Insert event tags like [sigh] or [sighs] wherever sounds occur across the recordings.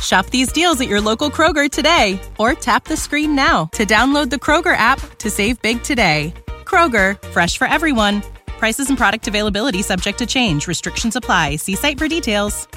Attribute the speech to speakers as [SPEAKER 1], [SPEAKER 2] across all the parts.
[SPEAKER 1] Shop these deals at your local Kroger today or tap the screen now to download the Kroger app to save big today. Kroger, fresh for everyone. Prices and product availability subject to change. Restrictions apply. See site for details.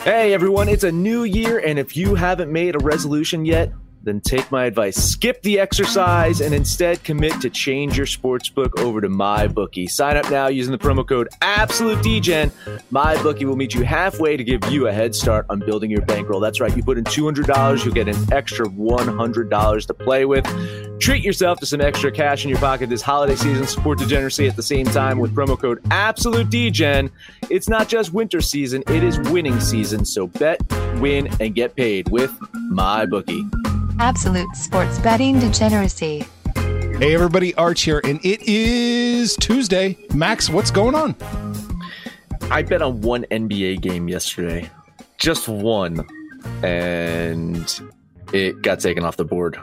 [SPEAKER 2] Hey everyone, it's a new year, and if you haven't made a resolution yet, then take my advice. Skip the exercise and instead commit to change your sportsbook over to MyBookie. Sign up now using the promo code AbsoluteDGen. MyBookie will meet you halfway to give you a head start on building your bankroll. That's right, you put in $200, you'll get an extra $100 to play with. Treat yourself to some extra cash in your pocket this holiday season. Support degeneracy at the same time with promo code AbsoluteDGen. It's not just winter season, it is winning season. So bet, win, and get paid with MyBookie.
[SPEAKER 3] Absolute sports betting degeneracy.
[SPEAKER 4] Hey, everybody, Arch here, and it is Tuesday. Max, what's going on?
[SPEAKER 2] I bet on one NBA game yesterday, just one, and it got taken off the board.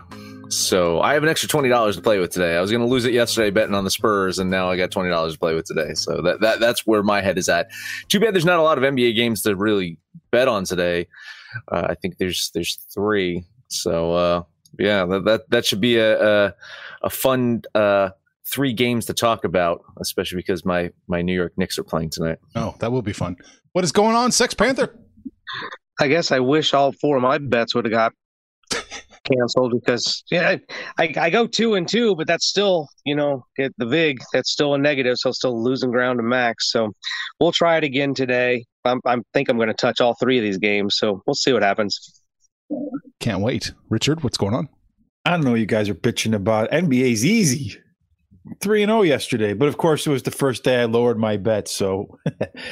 [SPEAKER 2] So I have an extra twenty dollars to play with today. I was going to lose it yesterday betting on the Spurs, and now I got twenty dollars to play with today. So that, that that's where my head is at. Too bad there's not a lot of NBA games to really bet on today. Uh, I think there's there's three. So uh, yeah, that, that that should be a a, a fun uh, three games to talk about, especially because my my New York Knicks are playing tonight.
[SPEAKER 4] Oh, that will be fun. What is going on, Sex Panther?
[SPEAKER 5] I guess I wish all four of my bets would have got canceled because yeah, I, I go two and two, but that's still you know get the vig that's still a negative, so still losing ground to max. So we'll try it again today. I'm, I think I'm going to touch all three of these games, so we'll see what happens.
[SPEAKER 4] Can't wait. Richard, what's going on?
[SPEAKER 6] I don't know what you guys are bitching about. NBA's easy. 3 and 0 yesterday, but of course it was the first day I lowered my bet, so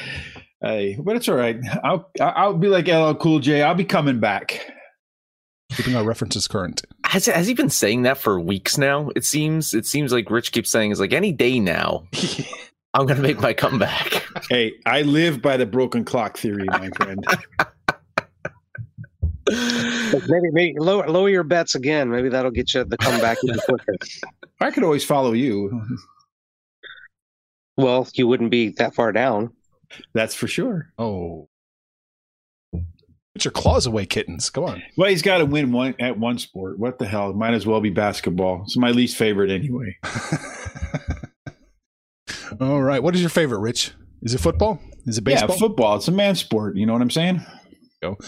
[SPEAKER 6] [laughs] hey, but it's all right. I'll I'll be like LL Cool J. I'll be coming back.
[SPEAKER 4] Keeping our references current.
[SPEAKER 2] Has has he been saying that for weeks now? It seems it seems like Rich keeps saying is like any day now. [laughs] I'm gonna make my comeback.
[SPEAKER 6] Hey, I live by the broken clock theory, my friend. [laughs]
[SPEAKER 5] maybe maybe lower, lower your bets again. Maybe that'll get you the comeback even quicker. [laughs]
[SPEAKER 6] I could always follow you.
[SPEAKER 5] Well, you wouldn't be that far down.
[SPEAKER 6] That's for sure.
[SPEAKER 4] Oh. Put your claws away, kittens. Come on.
[SPEAKER 6] Well, he's got to win one at one sport. What the hell? Might as well be basketball. It's my least favorite anyway. [laughs]
[SPEAKER 4] All right. What is your favorite, Rich? Is it football? Is it baseball?
[SPEAKER 6] Yeah, football. It's a man sport. You know what I'm saying?
[SPEAKER 4] Go.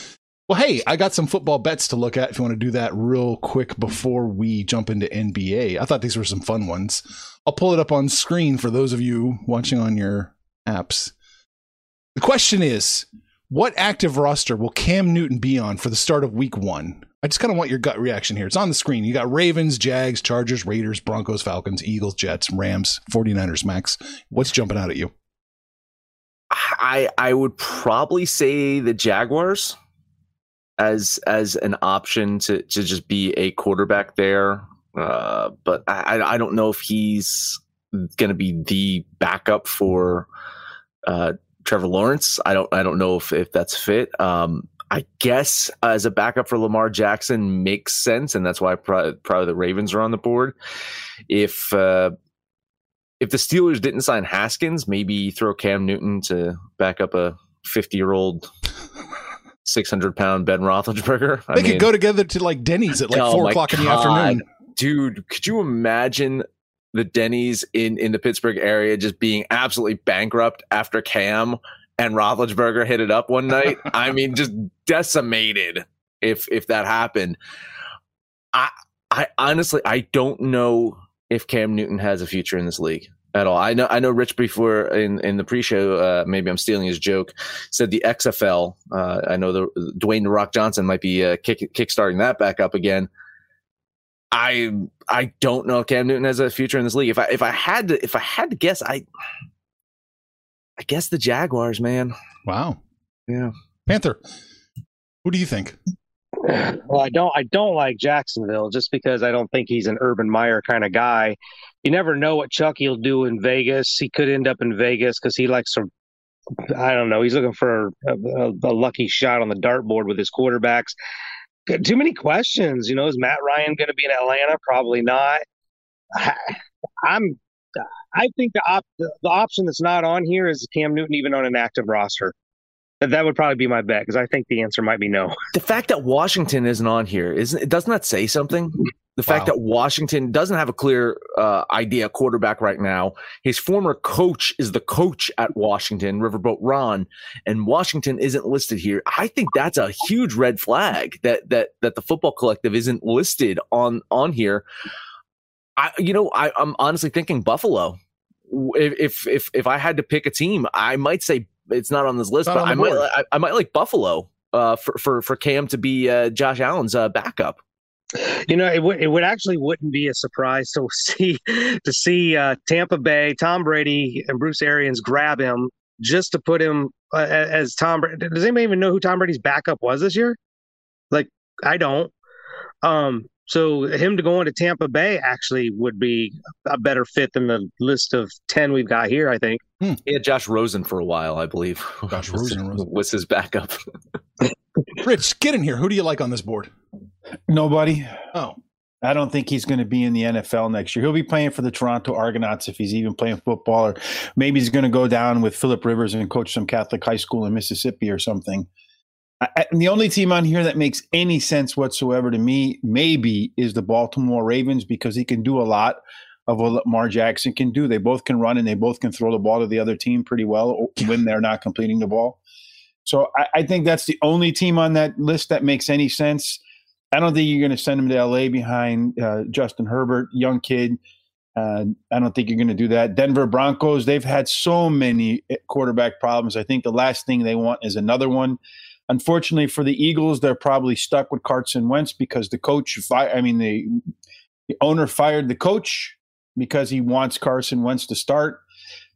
[SPEAKER 4] Well, hey, I got some football bets to look at if you want to do that real quick before we jump into NBA. I thought these were some fun ones. I'll pull it up on screen for those of you watching on your apps. The question is what active roster will Cam Newton be on for the start of week one? I just kind of want your gut reaction here. It's on the screen. You got Ravens, Jags, Chargers, Raiders, Broncos, Falcons, Eagles, Jets, Rams, 49ers, Max. What's jumping out at you?
[SPEAKER 2] I I would probably say the Jaguars as as an option to to just be a quarterback there. Uh, but I I don't know if he's going to be the backup for uh, Trevor Lawrence. I don't I don't know if if that's fit. Um, I guess as a backup for Lamar Jackson makes sense, and that's why probably, probably the Ravens are on the board. If uh, if the Steelers didn't sign Haskins, maybe throw Cam Newton to back up a fifty year old 600 pound Ben Roethlisberger. I
[SPEAKER 4] They
[SPEAKER 2] mean,
[SPEAKER 4] could go together to like Denny's at like
[SPEAKER 2] Oh
[SPEAKER 4] four o'clock in the afternoon.
[SPEAKER 2] dude, could you imagine the Denny's in in the Pittsburgh area just being absolutely bankrupt after Cam and Roethlisberger hit it up one night? [laughs] I mean, just decimated if if that happened. I I honestly I don't know if Cam Newton has a future in this league at all. I know I know Rich before in in the pre-show uh, maybe I'm stealing his joke said the XFL uh, I know the Dwayne the Rock Johnson might be uh, kick kickstarting that back up again. I I don't know if Cam Newton has a future in this league. If I if I had to if I had to guess I I guess the Jaguars, man.
[SPEAKER 4] Wow.
[SPEAKER 2] Yeah.
[SPEAKER 4] Panther, who do you think?
[SPEAKER 5] Well, I don't I don't like Jacksonville just because I don't think he's an Urban Meyer kind of guy. You never know what Chucky will do in Vegas. He could end up in Vegas because he likes to. I don't know. He's looking for a, a, a lucky shot on the dartboard with his quarterbacks. Too many questions. You know, is Matt Ryan going to be in Atlanta? Probably not. I, I'm. I think the op, the, the option that's not on here is Cam Newton even on an active roster. That would probably be my bet because I think the answer might be no.
[SPEAKER 2] The fact that Washington isn't on here isn't doesn't that say something? The fact that Washington doesn't have a clear uh, idea quarterback right now. His former coach is the coach at Washington, Riverboat Ron, and Washington isn't listed here. I think that's a huge red flag that that that the football collective isn't listed on on here. I you know I, I'm honestly thinking Buffalo. If if if I had to pick a team, I might say it's not on this list,
[SPEAKER 4] Not
[SPEAKER 2] but I might. I, I might like Buffalo uh, for for for Cam to be uh, Josh Allen's uh, backup.
[SPEAKER 5] You know, it would it would actually wouldn't be a surprise to [laughs] see to see uh, Tampa Bay, Tom Brady, and Bruce Arians grab him just to put him uh, as Tom. Brady. Does anybody even know who Tom Brady's backup was this year? Like, I don't. Um, so him to go into Tampa Bay actually would be a better fit than the list of ten we've got here. I think.
[SPEAKER 2] He had Josh Rosen for a while, I believe.
[SPEAKER 4] Josh [laughs]
[SPEAKER 2] was,
[SPEAKER 4] Rosen, Rosen.
[SPEAKER 2] was his backup. [laughs]
[SPEAKER 4] Rich, get in here. Who do you like on this board?
[SPEAKER 6] Nobody.
[SPEAKER 4] Oh,
[SPEAKER 6] I don't think he's going to be in the NFL next year. He'll be playing for the Toronto Argonauts if he's even playing football, or maybe he's going to go down with Philip Rivers and coach some Catholic high school in Mississippi or something. I, the only team on here that makes any sense whatsoever to me, maybe, is the Baltimore Ravens because he can do a lot of what Lamar Jackson can do. They both can run and they both can throw the ball to the other team pretty well when they're not completing the ball. So I, I think that's the only team on that list that makes any sense. I don't think you're going to send him to LA behind uh, Justin Herbert, young kid. Uh, I don't think you're going to do that. Denver Broncos, they've had so many eh, quarterback problems. I think the last thing they want is another one. Unfortunately for the Eagles, they're probably stuck with Carson Wentz because the coach, fi- I mean, the, the owner fired the coach because he wants Carson Wentz to start.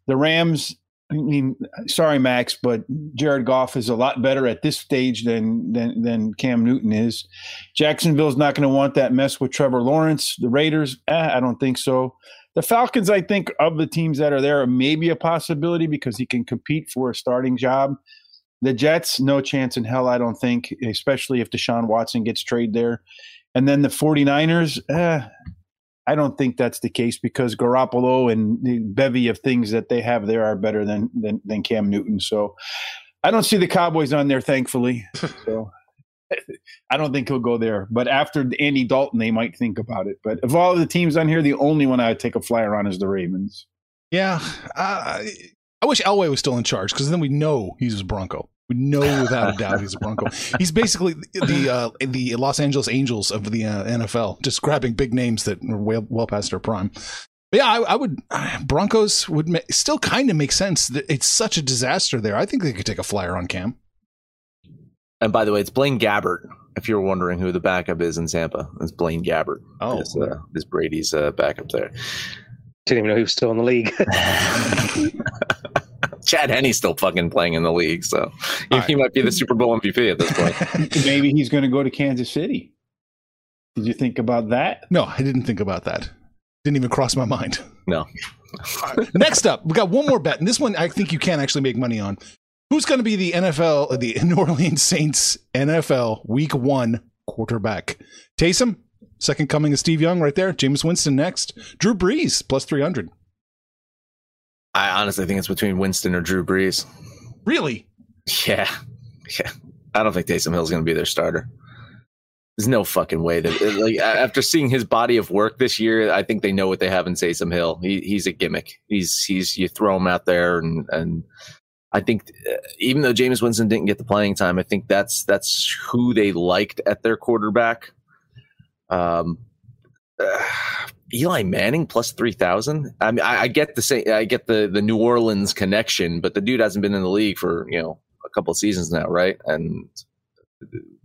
[SPEAKER 6] The Rams, I mean, sorry, Max, but Jared Goff is a lot better at this stage than than, than Cam Newton is. Jacksonville's not going to want that mess with Trevor Lawrence. The Raiders, eh, I don't think so. The Falcons, I think, of the teams that are there, are maybe a possibility because he can compete for a starting job. The Jets, no chance in hell, I don't think, especially if Deshaun Watson gets traded there. And then the 49ers, eh, I don't think that's the case because Garoppolo and the bevy of things that they have there are better than than, than Cam Newton. So I don't see the Cowboys on there, thankfully. [laughs] So I don't think he'll go there. But after Andy Dalton, they might think about it. But of all the teams on here, the only one I would take a flyer on is the Ravens.
[SPEAKER 4] yeah. Uh, I wish Elway was still in charge because then we know he's a Bronco. We know without a doubt he's a Bronco. He's basically the uh, the Los Angeles Angels of the uh, NFL, just grabbing big names that are well, well past their prime. But yeah, I, I would Broncos would ma- still kind of make sense. It's such a disaster there. I think they could take a flyer on Cam.
[SPEAKER 2] And by the way, it's Blaine Gabbert. If you're wondering who the backup is in Tampa, it's Blaine Gabbert.
[SPEAKER 4] Oh.
[SPEAKER 2] is, uh, is Brady's uh, backup there.
[SPEAKER 5] Didn't even know he was still in the league. [laughs] [laughs]
[SPEAKER 2] Chad Henne's still fucking playing in the league, so he, he might be the Super Bowl MVP at this point. [laughs]
[SPEAKER 6] Maybe he's going to go to Kansas City. Did you think about that?
[SPEAKER 4] No, I didn't think about that. Didn't even cross my mind.
[SPEAKER 2] No. [laughs]
[SPEAKER 4] Next up, we got one more bet, and this one I think you can actually make money on. Who's going to be the NFL, the [laughs] New Orleans Saints NFL Week One quarterback? Taysom, second coming of Steve Young, right there. Jameis Winston next. Drew Brees plus three hundred.
[SPEAKER 2] I honestly think it's between Winston or Drew Brees.
[SPEAKER 4] Really?
[SPEAKER 2] Yeah. Yeah. I don't think Taysom Hill's going to be their starter. There's no fucking way that like after seeing his body of work this year, I think they know what they have in Taysom Hill. He, he's a gimmick. He's he's you throw him out there and and I think uh, even though Jameis Winston didn't get the playing time, I think that's that's who they liked at their quarterback. Um, uh, Eli Manning plus three thousand. I mean, I, I, get the same. I get the the New Orleans connection, but the dude hasn't been in the league for you know a couple of seasons now, right? And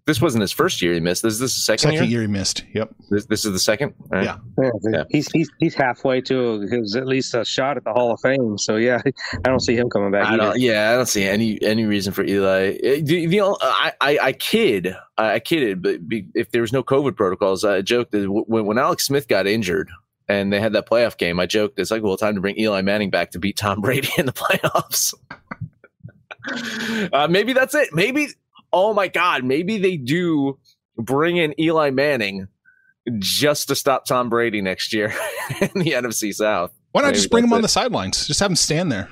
[SPEAKER 2] this wasn't his first year he missed. This is the second,
[SPEAKER 4] Second
[SPEAKER 2] year?
[SPEAKER 4] year he missed. Yep.
[SPEAKER 2] This, this is the second. Right?
[SPEAKER 4] Yeah.
[SPEAKER 5] Yeah,
[SPEAKER 2] Yeah.
[SPEAKER 5] He's, he's he's halfway to his at least a shot at the Hall of Fame. So yeah, [laughs] I don't see him coming back
[SPEAKER 2] I
[SPEAKER 5] either.
[SPEAKER 2] don't, yeah, I don't see any any reason for Eli. Eh, The, the, I, I I kid, I I kidded, but be, if there was no COVID protocols, I joked that when when Alex Smith got injured and they had that playoff game, I joked it's like, well, time to bring Eli Manning back to beat Tom Brady [laughs] in the playoffs. [laughs] uh, maybe that's it. Maybe, oh my God, maybe they do bring in Eli Manning just to stop Tom Brady next year [laughs] in the NFC South.
[SPEAKER 4] Why not
[SPEAKER 2] Maybe
[SPEAKER 4] just bring him on
[SPEAKER 2] it.
[SPEAKER 4] the sidelines? Just have him stand there.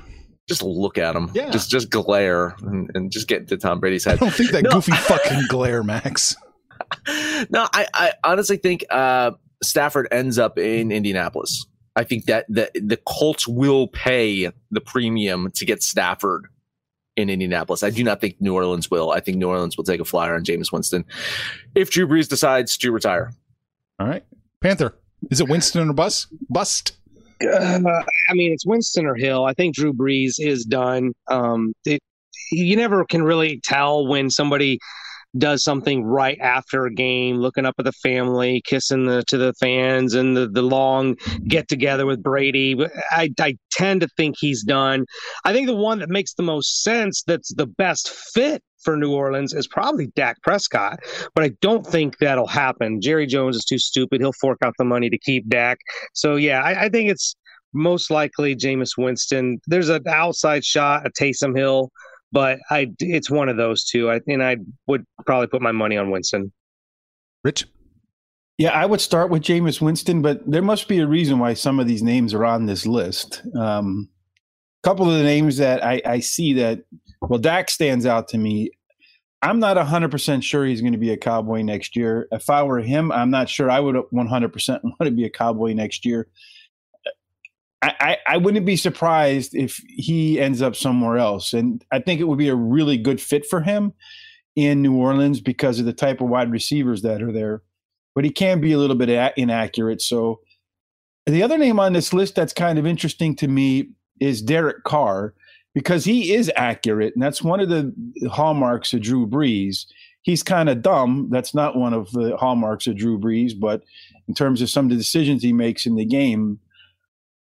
[SPEAKER 2] Just look at him.
[SPEAKER 4] Yeah.
[SPEAKER 2] Just just glare and, and just get into Tom Brady's head.
[SPEAKER 4] I don't think that
[SPEAKER 2] No.
[SPEAKER 4] goofy [laughs] fucking glare, Max. [laughs]
[SPEAKER 2] no, I, I honestly think uh, Stafford ends up in Indianapolis. I think that the the Colts will pay the premium to get Stafford in Indianapolis. I do not think New Orleans will. I think New Orleans will take a flyer on Jameis Winston if Drew Brees decides to retire.
[SPEAKER 4] All right. Panther. Is it Winston or bust? Bust.
[SPEAKER 5] Uh, I mean, it's Winston or Hill. I think Drew Brees is done. Um, it, you never can really tell when somebody does something right after a game, looking up at the family, kissing the to the fans, and the the long get together with Brady. I I tend to think he's done. I think the one that makes the most sense, that's the best fit for New Orleans, is probably Dak Prescott. But I don't think that'll happen. Jerry Jones is too stupid. He'll fork out the money to keep Dak. So yeah, I, I think it's most likely Jameis Winston. There's an outside shot, a Taysom Hill, but I it's one of those two. I and I would probably put my money on Winston.
[SPEAKER 4] Rich.
[SPEAKER 6] Yeah, I would start with Jameis Winston, but there must be a reason why some of these names are on this list. Um, a couple of the names that I, I see that, well, Dak stands out to me. I'm not 100% sure he's going to be a Cowboy next year. If I were him, I'm not sure I would 100% want to be a Cowboy next year. I, I, wouldn't be surprised if he ends up somewhere else. And I think it would be a really good fit for him in New Orleans because of the type of wide receivers that are there but he can be a little bit inaccurate. So the other name on this list that's kind of interesting to me is Derek Carr because he is accurate, and that's one of the hallmarks of Drew Brees. He's kind of dumb. That's not one of the hallmarks of Drew Brees, but in terms of some of the decisions he makes in the game,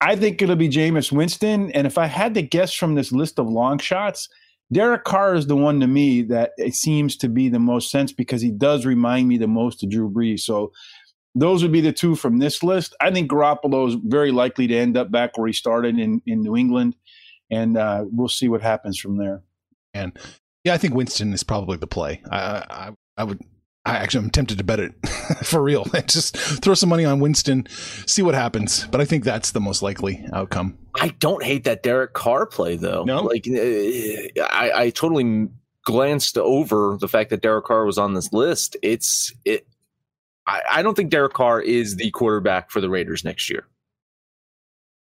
[SPEAKER 6] I think it'll be Jameis Winston. And if I had to guess from this list of long shots, Derek Carr is the one to me that it seems to be the most sense because he does remind me the most of Drew Brees. So those would be the two from this list. I think Garoppolo is very likely to end up back where he started in, in New England, and uh, we'll see what happens from there.
[SPEAKER 4] And yeah, I think Winston is probably the play. I I, I would. I actually, I'm tempted to bet it [laughs] for real. [laughs] Just throw some money on Winston, see what happens. But I think that's the most likely outcome.
[SPEAKER 2] I don't hate that Derek Carr play though.
[SPEAKER 4] No?
[SPEAKER 2] like uh, I, I totally glanced over the fact that Derek Carr was on this list. It's it. I, I don't think Derek Carr is the quarterback for the Raiders next year.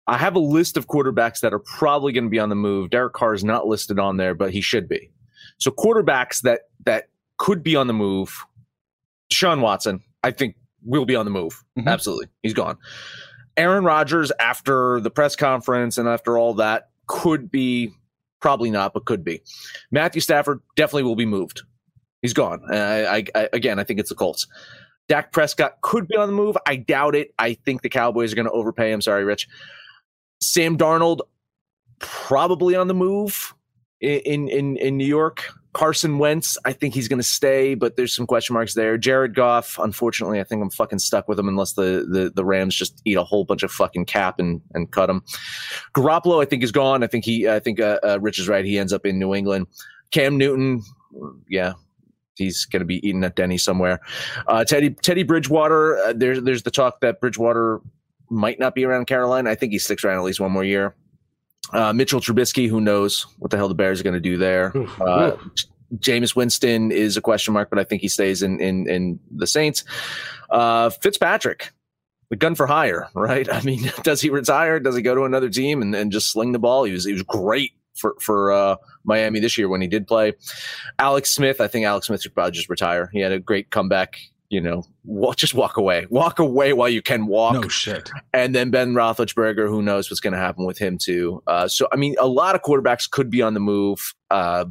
[SPEAKER 2] I have a list of quarterbacks that are probably going to be on the move. Derek Carr is not listed on there, but he should be. So quarterbacks that that could be on the move. Sean Watson, I think, will be on the move.
[SPEAKER 4] Mhm.
[SPEAKER 2] Absolutely, he's gone. Aaron Rodgers, after the press conference and after all that, could be probably not, but could be. Matthew Stafford definitely will be moved. He's gone. I, I, I again, I think it's the Colts. Dak Prescott could be on the move. I doubt it. I think the Cowboys are going to overpay him. Sorry, Rich. Sam Darnold probably on the move in in in New York. Carson Wentz, I think he's going to stay, but there's some question marks there. Jared Goff, unfortunately, I think I'm fucking stuck with him unless the the, the Rams just eat a whole bunch of fucking cap and and cut him. Garoppolo, I think is gone. I think he, I think uh, uh, Rich is right. He ends up in New England. Cam Newton, yeah, he's going to be eating at Denny somewhere. Uh, Teddy Teddy Bridgewater, uh, there's there's the talk that Bridgewater might not be around Carolina. I think he sticks around at least one more year. Uh, Mitchell Trubisky, who knows what the hell the Bears are going to do there. Uh, Jameis Winston is a question mark, but I think he stays in in in the Saints. Uh, Fitzpatrick, the gun for hire, [laughs] right? I mean, [laughs] does he retire? Does he go to another team and, and just sling the ball? He was he was great for for uh, Miami this year when he did play. Alex Smith, I think Alex Smith should probably just retire. He had a great comeback. You know, well, just walk away, walk away while you can walk.
[SPEAKER 4] No shit.
[SPEAKER 2] And then Ben Roethlisberger, who knows what's going to happen with him too. Uh, so I mean, a lot of quarterbacks could be on the move. Uh,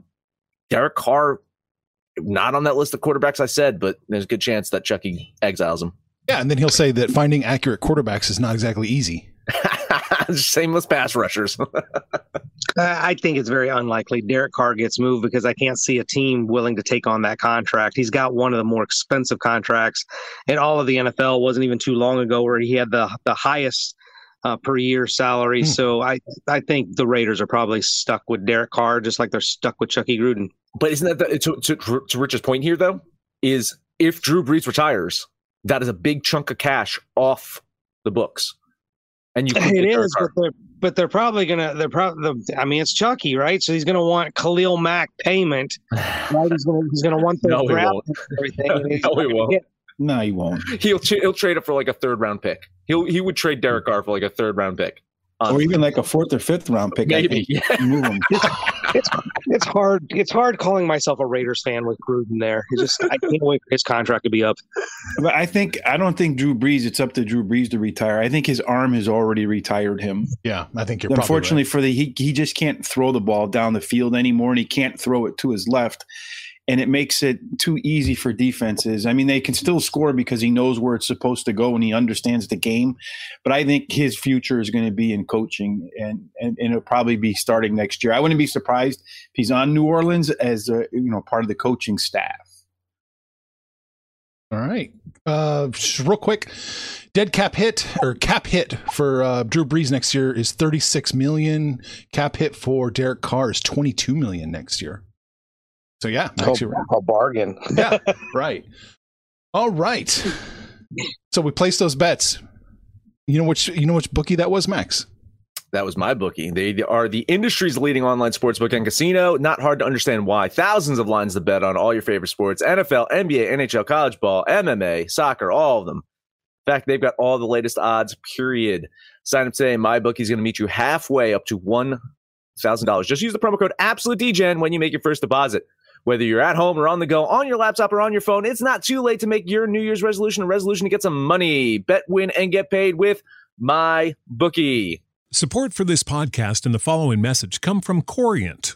[SPEAKER 2] Derek Carr, not on that list of quarterbacks I said, but there's a good chance that Chucky exiles him.
[SPEAKER 4] Yeah, and then he'll say that finding accurate quarterbacks is not exactly easy. [laughs] [laughs]
[SPEAKER 2] Same with pass rushers. [laughs]
[SPEAKER 5] I think it's very unlikely Derek Carr gets moved because I can't see a team willing to take on that contract. He's got one of the more expensive contracts in all of the NFL. wasn't even too long ago where he had the the highest uh, per year salary.
[SPEAKER 4] Hmm.
[SPEAKER 5] So I I think the Raiders are probably stuck with Derek Carr just like they're stuck with Chucky Gruden.
[SPEAKER 2] but isn't that the, to, to, to Rich's point here though? Is if Drew Brees retires, that is a big chunk of cash off the books, and you. can
[SPEAKER 5] It
[SPEAKER 2] get Derek
[SPEAKER 5] is,
[SPEAKER 2] Carr.
[SPEAKER 5] but they're but they're probably gonna they're probably I mean it's Chucky right, so he's gonna want Khalil Mack payment. [sighs] Right, he's gonna he's gonna want the
[SPEAKER 2] No, he
[SPEAKER 5] draft
[SPEAKER 2] won't.
[SPEAKER 5] and everything. and [laughs]
[SPEAKER 2] No, he won't.
[SPEAKER 5] get-
[SPEAKER 6] No, he won't.
[SPEAKER 2] He'll he'll trade it for like a third round pick. He'll he would trade Derek hmm. Carr for like a third round pick.
[SPEAKER 6] Or even like a fourth or fifth round pick. I
[SPEAKER 2] Maybe,
[SPEAKER 6] think. Move him. [laughs]
[SPEAKER 5] it's it's hard it's hard calling myself a Raiders fan with Gruden there. It's just I can't wait for his contract to be up.
[SPEAKER 6] But I think I don't think Drew Brees. It's up to Drew Brees to retire. I think his arm has already retired him.
[SPEAKER 4] Yeah, I think you're
[SPEAKER 6] Unfortunately for the he he just can't throw the ball down the field anymore, and he can't throw it to his left, and it makes it too easy for defenses. I mean, they can still score because he knows where it's supposed to go and he understands the game, but I think his future is going to be in coaching, and and, and it'll probably be starting next year. I wouldn't be surprised if he's on New Orleans as a, you know part of the coaching staff.
[SPEAKER 4] All right. Uh, real quick, dead cap hit or cap hit for uh, Drew Brees next year is 36 million. Cap hit for Derek Carr is 22 million next year. So yeah, Max, you're right.
[SPEAKER 5] a bargain. [laughs]
[SPEAKER 4] yeah, right. All right. So we placed those bets. You know which you know which bookie that was, Max.
[SPEAKER 2] That was my bookie. They are the industry's leading online sportsbook and casino. Not hard to understand why. Thousands of lines to bet on all your favorite sports NFL, NBA, NHL, college ball, MMA, soccer, all of them. In fact, they've got all the latest odds, period. Sign up today. My bookie's going to meet you halfway up to $1,000. Just use the promo code AbsoluteDGen when you make your first deposit. Whether you're at home or on the go, on your laptop or on your phone, it's not too late to make your New Year's resolution a resolution to get some money. Bet, win, and get paid with my bookie.
[SPEAKER 7] Support for this podcast and the following message come from Corient.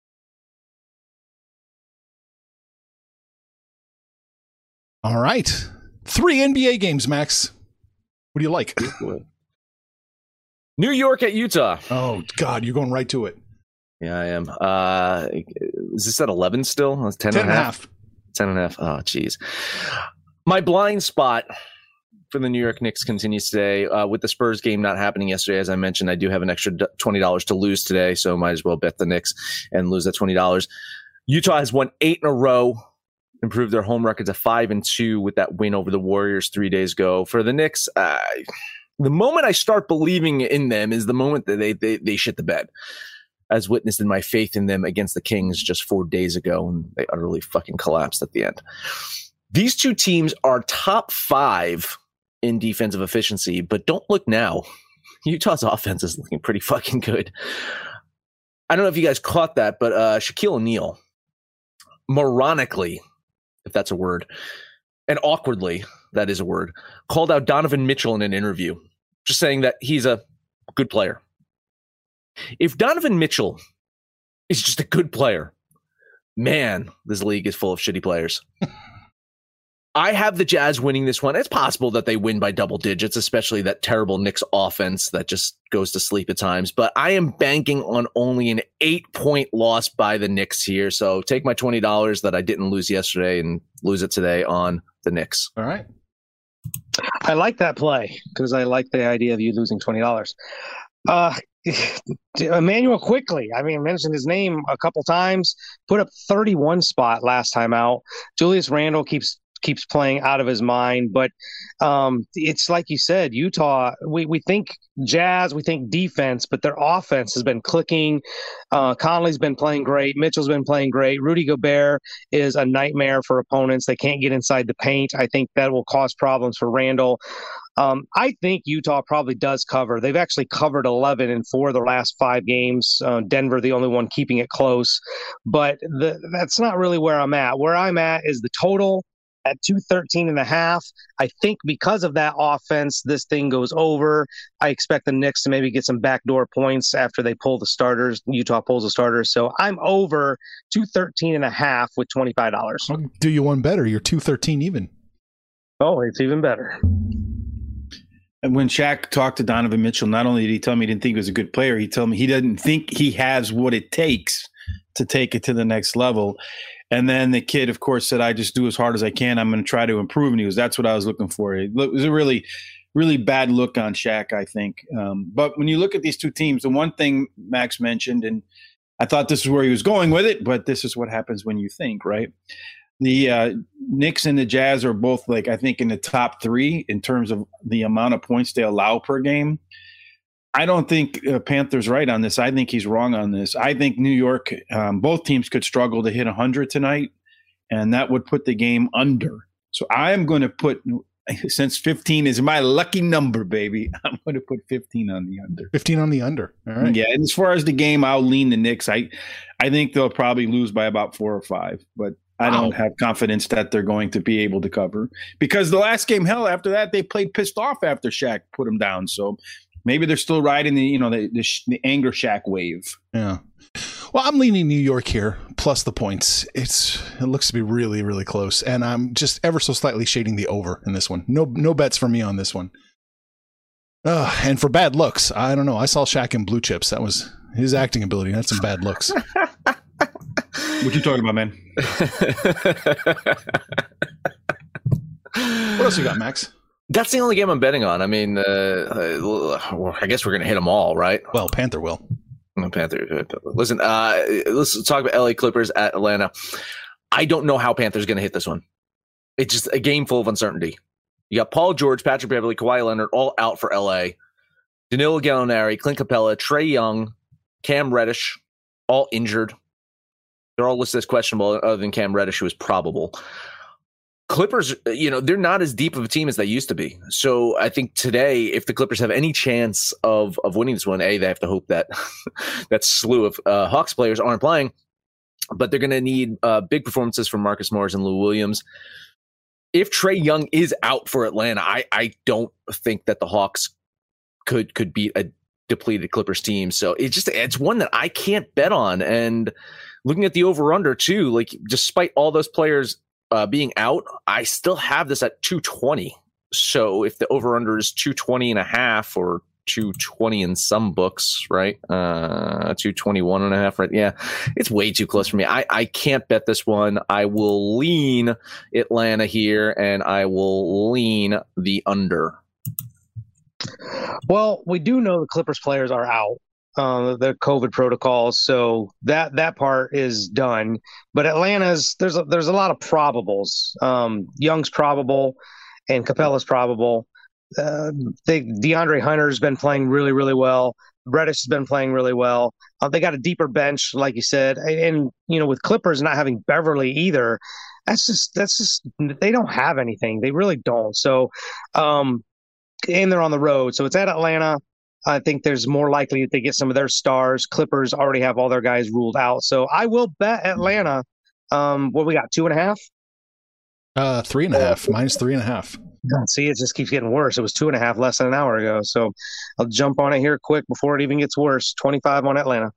[SPEAKER 4] All right. Three NBA games, Max. What do you like?
[SPEAKER 2] New York at Utah.
[SPEAKER 4] Oh God, you're going right to it.
[SPEAKER 2] Yeah, I am. Uh, is this at 11 still? It's 10,
[SPEAKER 4] Ten and a half.
[SPEAKER 2] 10 and a half. Oh, jeez. My blind spot for the New York Knicks continues today. Uh, with the Spurs game not happening yesterday, as I mentioned, I do have an extra $20 to lose today, so might as well bet the Knicks and lose that $20. Utah has won eight in a row, improved their home record to five and two with that win over the Warriors three days ago. For the Knicks, uh, the moment I start believing in them is the moment that they, they, they shit the bed, as witnessed in my faith in them against the Kings just four days ago, and they utterly fucking collapsed at the end. These two teams are top five in defensive efficiency, but don't look now. Utah's offense is looking pretty fucking good. I don't know if you guys caught that, but uh, Shaquille O'Neal, moronically, if that's a word, and awkwardly, that is a word, called out Donovan Mitchell in an interview, just saying that he's a good player. If Donovan Mitchell is just a good player, man, this league is full of shitty players. [laughs] I have the Jazz winning this one. It's possible that they win by double digits, especially that terrible Knicks offense that just goes to sleep at times. But I am banking on only an eight point loss by the Knicks here. So take my $20 that I didn't lose yesterday and lose it today on the Knicks.
[SPEAKER 4] All right.
[SPEAKER 5] I like that play because I like the idea of you losing twenty dollars. Uh, [laughs] Immanuel Quickley. I mean, mentioned his name a couple times. Put up thirty-one spot last time out. Julius Randle keeps keeps playing out of his mind. But um, it's like you said, Utah. We we think Jazz, we think defense, but their offense has been clicking. Uh, Conley's been playing great. Mitchell's been playing great. Rudy Gobert is a nightmare for opponents. They can't get inside the paint. I think that will cause problems for Randle. Um, I think Utah probably does cover. They've actually covered 11 in four of their last five games. Uh, Denver, the only one keeping it close. But the, that's not really where I'm at. Where I'm at is the total at 213 and a half. I think because of that offense, this thing goes over. I expect the Knicks to maybe get some backdoor points after they pull the starters. Utah pulls the starters. So I'm over 213 and a half with $25.
[SPEAKER 4] I'll do you one better. You're 213 even.
[SPEAKER 5] Oh, it's even better.
[SPEAKER 6] And when Shaq talked to Donovan Mitchell, not only did he tell me he didn't think he was a good player, he told me he doesn't think he has what it takes to take it to the next level. And then the kid, of course, said, I just do as hard as I can. I'm going to try to improve. And he was, that's what I was looking for. It was a really, really bad look on Shaq, I think. Um, but when you look at these two teams, the one thing Max mentioned, and I thought this is where he was going with it, but this is what happens when you think, right? The uh, Knicks and the Jazz are both, like, I think, in the top three in terms of the amount of points they allow per game. I don't think uh, Panthers right on this. I think he's wrong on this. I think New York, um, both teams could struggle to hit 100 tonight, and that would put the game under. So I am going to put, [laughs] since 15 is my lucky number, baby, [laughs] I'm going to put 15 on the under.
[SPEAKER 4] 15 on the under. All right.
[SPEAKER 6] Yeah. And as far as the game, I'll lean the Knicks. I, I think they'll probably lose by about four or five, but I don't have confidence that they're going to be able to cover because the last game, hell, after that, they played pissed off after Shaq put them down. So maybe they're still riding the you know the, the, the anger shack wave.
[SPEAKER 4] Yeah. Well, I'm leaning New York here, plus the points. It's it looks to be really, really close, and I'm just ever so slightly shading the over in this one. No, no bets for me on this one. Uh, and for bad looks, I don't know. I saw Shaq in Blue Chips. That was his acting ability. That's some bad looks. [laughs]
[SPEAKER 6] what you talking about, man?
[SPEAKER 4] what else you got, Max?
[SPEAKER 2] That's the only game I'm betting on. I mean, uh, uh I guess we're going to hit them all, right?
[SPEAKER 4] Well, Panther will.
[SPEAKER 2] Panther. Listen, uh, let's talk about LA Clippers at Atlanta. I don't know how Panthers going to hit this one. It's just a game full of uncertainty. You got Paul George, Patrick Beverley, Kawhi Leonard all out for LA. Danilo Gallinari, Clint Capela, Trae Young, Cam Reddish, all injured. They're all listed as questionable, other than Cam Reddish, who is probable. Clippers, you know, they're not as deep of a team as they used to be. So I think today, if the Clippers have any chance of of winning this one, a they have to hope that [laughs] that slew of uh, Hawks players aren't playing, but they're going to need uh, big performances from Marcus Morris and Lou Williams. If Trae Young is out for Atlanta, I I don't think that the Hawks could could beat a depleted Clippers team. So it's just it's one that I can't bet on. And looking at the over under too, like despite all those players uh, being out, I still have this at 220. So if the over under is 220 and a half or 220 in some books, right? Uh, 221 and a half, right? Yeah, it's way too close for me. I, I can't bet this one. I will lean Atlanta here and I will lean the under.
[SPEAKER 5] Well, we do know the Clippers players are out uh, the COVID protocols. So that that part is done. But Atlanta's there's a, there's a lot of probables. Um, Young's probable, and Capela's probable. uh, they DeAndre Hunter's been playing really, really well. Reddish has been playing really well. Uh, they got a deeper bench, like you said, and, and, you know with Clippers not having Beverley either, that's just that's just they don't have anything. They really don't. So, um, and they're on the road, so it's at Atlanta. I think there's more likely that they get some of their stars. Clippers already have all their guys ruled out, so I will bet Atlanta. Um, what we got two and a half.
[SPEAKER 4] Uh, three and a half, minus three and a half.
[SPEAKER 5] See, it just keeps getting worse. It was two and a half less than an hour ago. So I'll jump on it here quick before it even gets worse. 25 on Atlanta.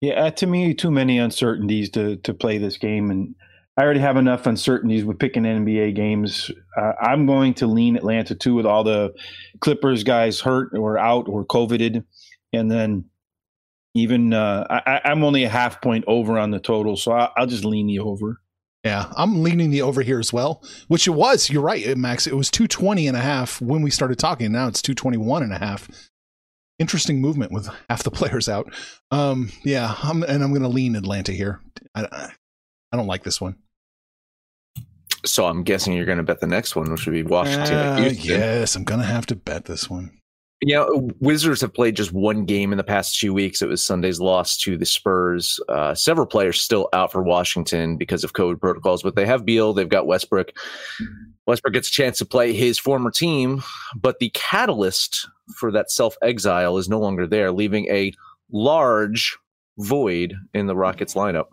[SPEAKER 6] Yeah, uh, to me, too many uncertainties to to play this game, and I already have enough uncertainties with picking NBA games. Uh, I'm going to lean Atlanta too, with all the Clippers guys hurt or out or coveted, and then even uh, I, am only a half point over on the total, so I, I'll just lean the over.
[SPEAKER 4] Yeah, I'm leaning the over here as well, which it was. You're right, Max. It was 220 and a half when we started talking. Now it's 221 and a half. Interesting movement with half the [laughs] players out. Um, yeah, I'm, and I'm going to lean Atlanta here. I, I don't like this one.
[SPEAKER 2] So I'm guessing you're going to bet the next one, which would be Washington.
[SPEAKER 4] Uh, yes, I'm going to have to bet this one.
[SPEAKER 2] You know, Wizards have played just one game in the past two weeks. It was Sunday's loss to the Spurs. Uh, several players still out for Washington because of COVID protocols, but they have Beal, they've got Westbrook. Westbrook gets a chance to play his former team, but the catalyst for that self exile is no longer there, leaving a large void in the Rockets lineup.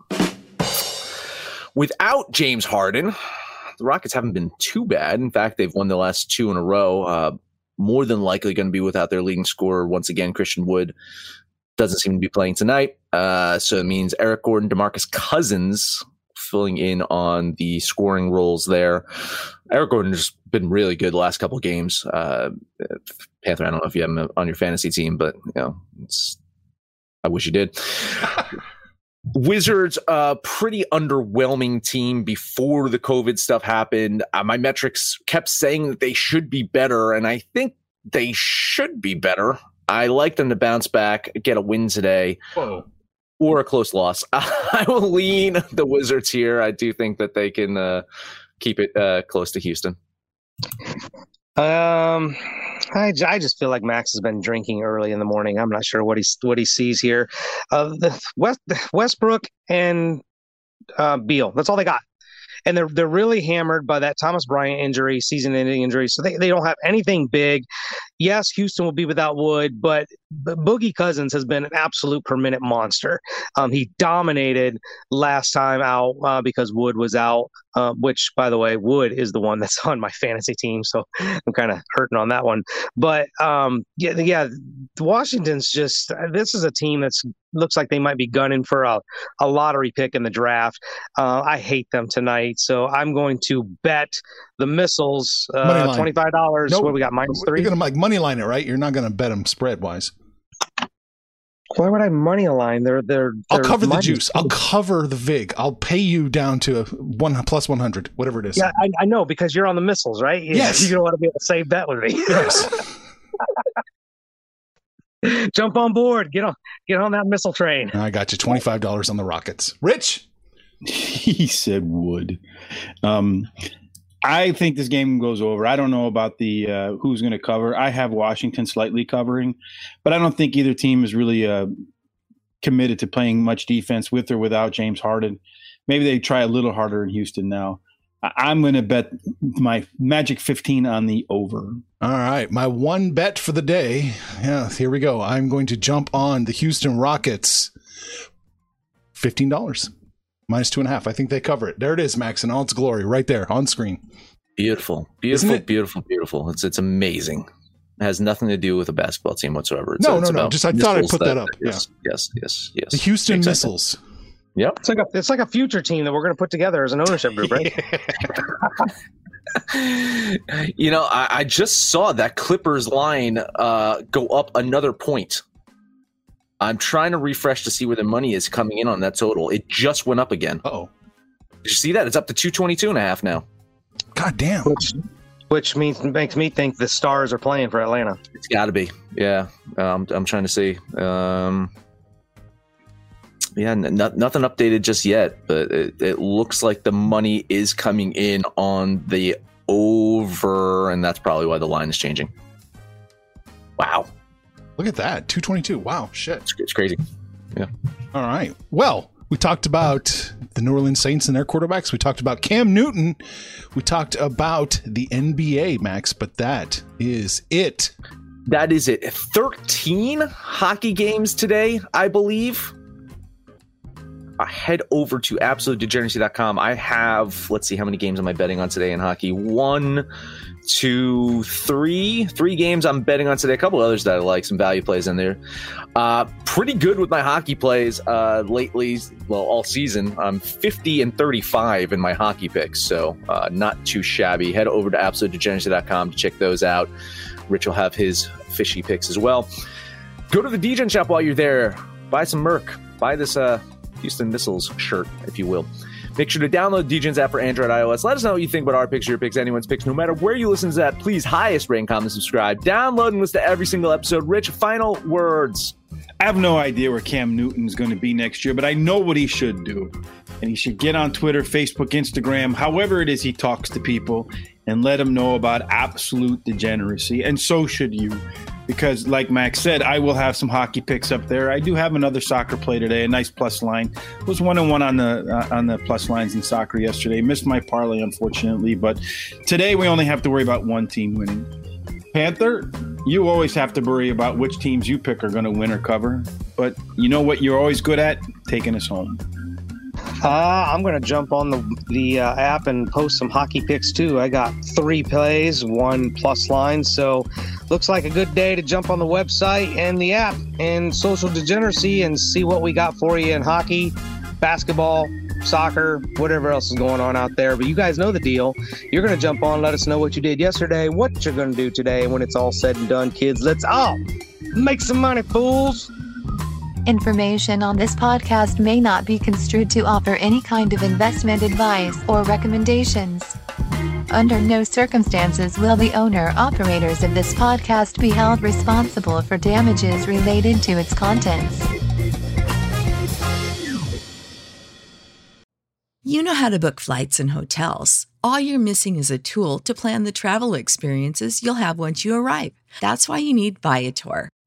[SPEAKER 2] Without James Harden, the Rockets haven't been too bad. In fact, they've won the last two in a row. Uh, more than likely going to be without their leading scorer once again. Christian Wood doesn't seem to be playing tonight, uh, so it means Eric Gordon, Demarcus Cousins filling in on the scoring roles there. Eric Gordon's been really good the last couple of games. Uh, Panther, I don't know if you have him on your fantasy team, but you know, I wish you did. [laughs] Wizards, a uh, pretty underwhelming team before the COVID stuff happened. Uh, my metrics kept saying that they should be better, and I think they should be better. I like them to bounce back, get a win today, Whoa. or a close loss. [laughs] I will lean the Wizards here. I do think that they can uh, keep it uh, close to Houston.
[SPEAKER 5] Um, I, I just feel like Max has been drinking early in the morning. I'm not sure what he what he sees here. Uh, the West Westbrook and uh, Beal. That's all they got and they're they're really hammered by that Thomas Bryant injury, season-ending injury. So they, they don't have anything big. Yes, Houston will be without Wood, but, but Boogie Cousins has been an absolute per minute monster. Um, he dominated last time out uh, because Wood was out. Uh, which, by the way, Wood is the one that's [laughs] on my fantasy team, so [laughs] I'm kind of hurting on that one. But um, yeah, yeah, Washington's just this is a team that's looks like they might be gunning for a, a lottery pick in the draft. Uh, I hate them tonight, so I'm going to bet the missiles uh, twenty five dollars. Nope. What we got minus three?
[SPEAKER 4] You're gonna like money line it, right? You're not gonna bet them spread wise.
[SPEAKER 5] Why would I money align? They're they're.
[SPEAKER 4] I'll cover the juice. I'll cover the vig. I'll pay you down to one plus one hundred, whatever it is.
[SPEAKER 5] Yeah, I, I, know because you're on the missiles, right?
[SPEAKER 4] Yes.
[SPEAKER 5] You don't want to be able to save bet with me. Yes. [laughs] Jump on board. Get on get on that missile train.
[SPEAKER 4] I got you twenty five dollars on the rockets. Rich. [laughs]
[SPEAKER 6] he said would. Um, I think this game goes over. I don't know about the uh, who's going to cover. I have Washington slightly covering, but I don't think either team is really uh, committed to playing much defense with or without James Harden. Maybe they try a little harder in Houston now. I'm going to bet my Magic 15 on the over.
[SPEAKER 4] All right. My one bet for the day. Yeah, here we go. I'm going to jump on the Houston Rockets. $15 minus two and a half. I think they cover it. There it is, Max, in all its glory, right there on screen.
[SPEAKER 2] Beautiful, beautiful, beautiful, beautiful. It's it's amazing. It has nothing to do with a basketball team whatsoever.
[SPEAKER 4] It's, no, it's no, no. Just I thought I'd put that, that up.
[SPEAKER 2] Yes, yeah. yes, yes, yes.
[SPEAKER 4] The Houston exactly. Missiles.
[SPEAKER 2] Yep.
[SPEAKER 5] It's like a it's like a future team that we're going to put together as an ownership group, right? [laughs]
[SPEAKER 2] you know, I, I, just saw that Clippers line uh, go up another point. I'm trying to refresh to see where the money is coming in on that total. It just went up again.
[SPEAKER 4] Oh.
[SPEAKER 2] Did you see that? It's up to 222 and a half now.
[SPEAKER 4] God damn.
[SPEAKER 5] Which, which means makes me think the stars are playing for Atlanta.
[SPEAKER 2] It's got to be. Yeah. Um, I'm trying to see. Um, yeah, n- nothing updated just yet, but it, it looks like the money is coming in on the over, and that's probably why the line is changing. Wow.
[SPEAKER 4] Look at that. 222. Wow. Shit.
[SPEAKER 2] It's, it's crazy. Yeah.
[SPEAKER 4] All right. Well, we talked about the New Orleans Saints and their quarterbacks. We talked about Cam Newton. We talked about the NBA, Max, but that is it.
[SPEAKER 2] That is it. 13 hockey games today, I believe. Head over to absolutedegeneracy.com. I have, let's see, how many games am I betting on today in hockey? One, two, three. Three games I'm betting on today. A couple others that I like, some value plays in there. Uh, pretty good with my hockey plays uh, lately. Well, all season. I'm 50 and 35 in my hockey picks, so uh, not too shabby. Head over to absolutedegeneracy.com to check those out. Rich will have his fishy picks as well. Go to the Degen shop while you're there. Buy some Merc. Buy this uh, Houston Missiles shirt, if you will. Make sure to download Degens app for Android, iOS. Let us know what you think about our picks, your picks, anyone's picks. No matter where you listen to that, please highest rate, comment, subscribe. Download and listen to every single episode. Rich, final words.
[SPEAKER 6] I have no idea where Cam Newton's going to be next year, but I know what he should do. And he should get on Twitter, Facebook, Instagram, however it is he talks to people, and let them know about absolute degeneracy. And so should you. Because, like Max said, I will have some hockey picks up there. I do have another soccer play today, a nice plus line. Was one and one on the uh, on the plus lines in soccer yesterday. Missed my parlay, unfortunately, but today we only have to worry about one team winning. Panther, you always have to worry about which teams you pick are going to win or cover. But you know what you're always good at? Taking us home.
[SPEAKER 5] Uh, I'm going to jump on the the uh, app and post some hockey picks too. I got three plays, one plus line. So looks like a good day to jump on the website and the app and social degeneracy and see what we got for you in hockey, basketball, soccer, whatever else is going on out there. But you guys know the deal. You're going to jump on, let us know what you did yesterday, what you're going to do today. When it's all said and done, kids, let's all make some money, fools.
[SPEAKER 3] Information on this podcast may not be construed to offer any kind of investment advice or recommendations. Under no circumstances will the owner operators of this podcast be held responsible for damages related to its contents.
[SPEAKER 8] You know how to book flights and hotels. All you're missing is a tool to plan the travel experiences you'll have once you arrive. That's why you need Viator.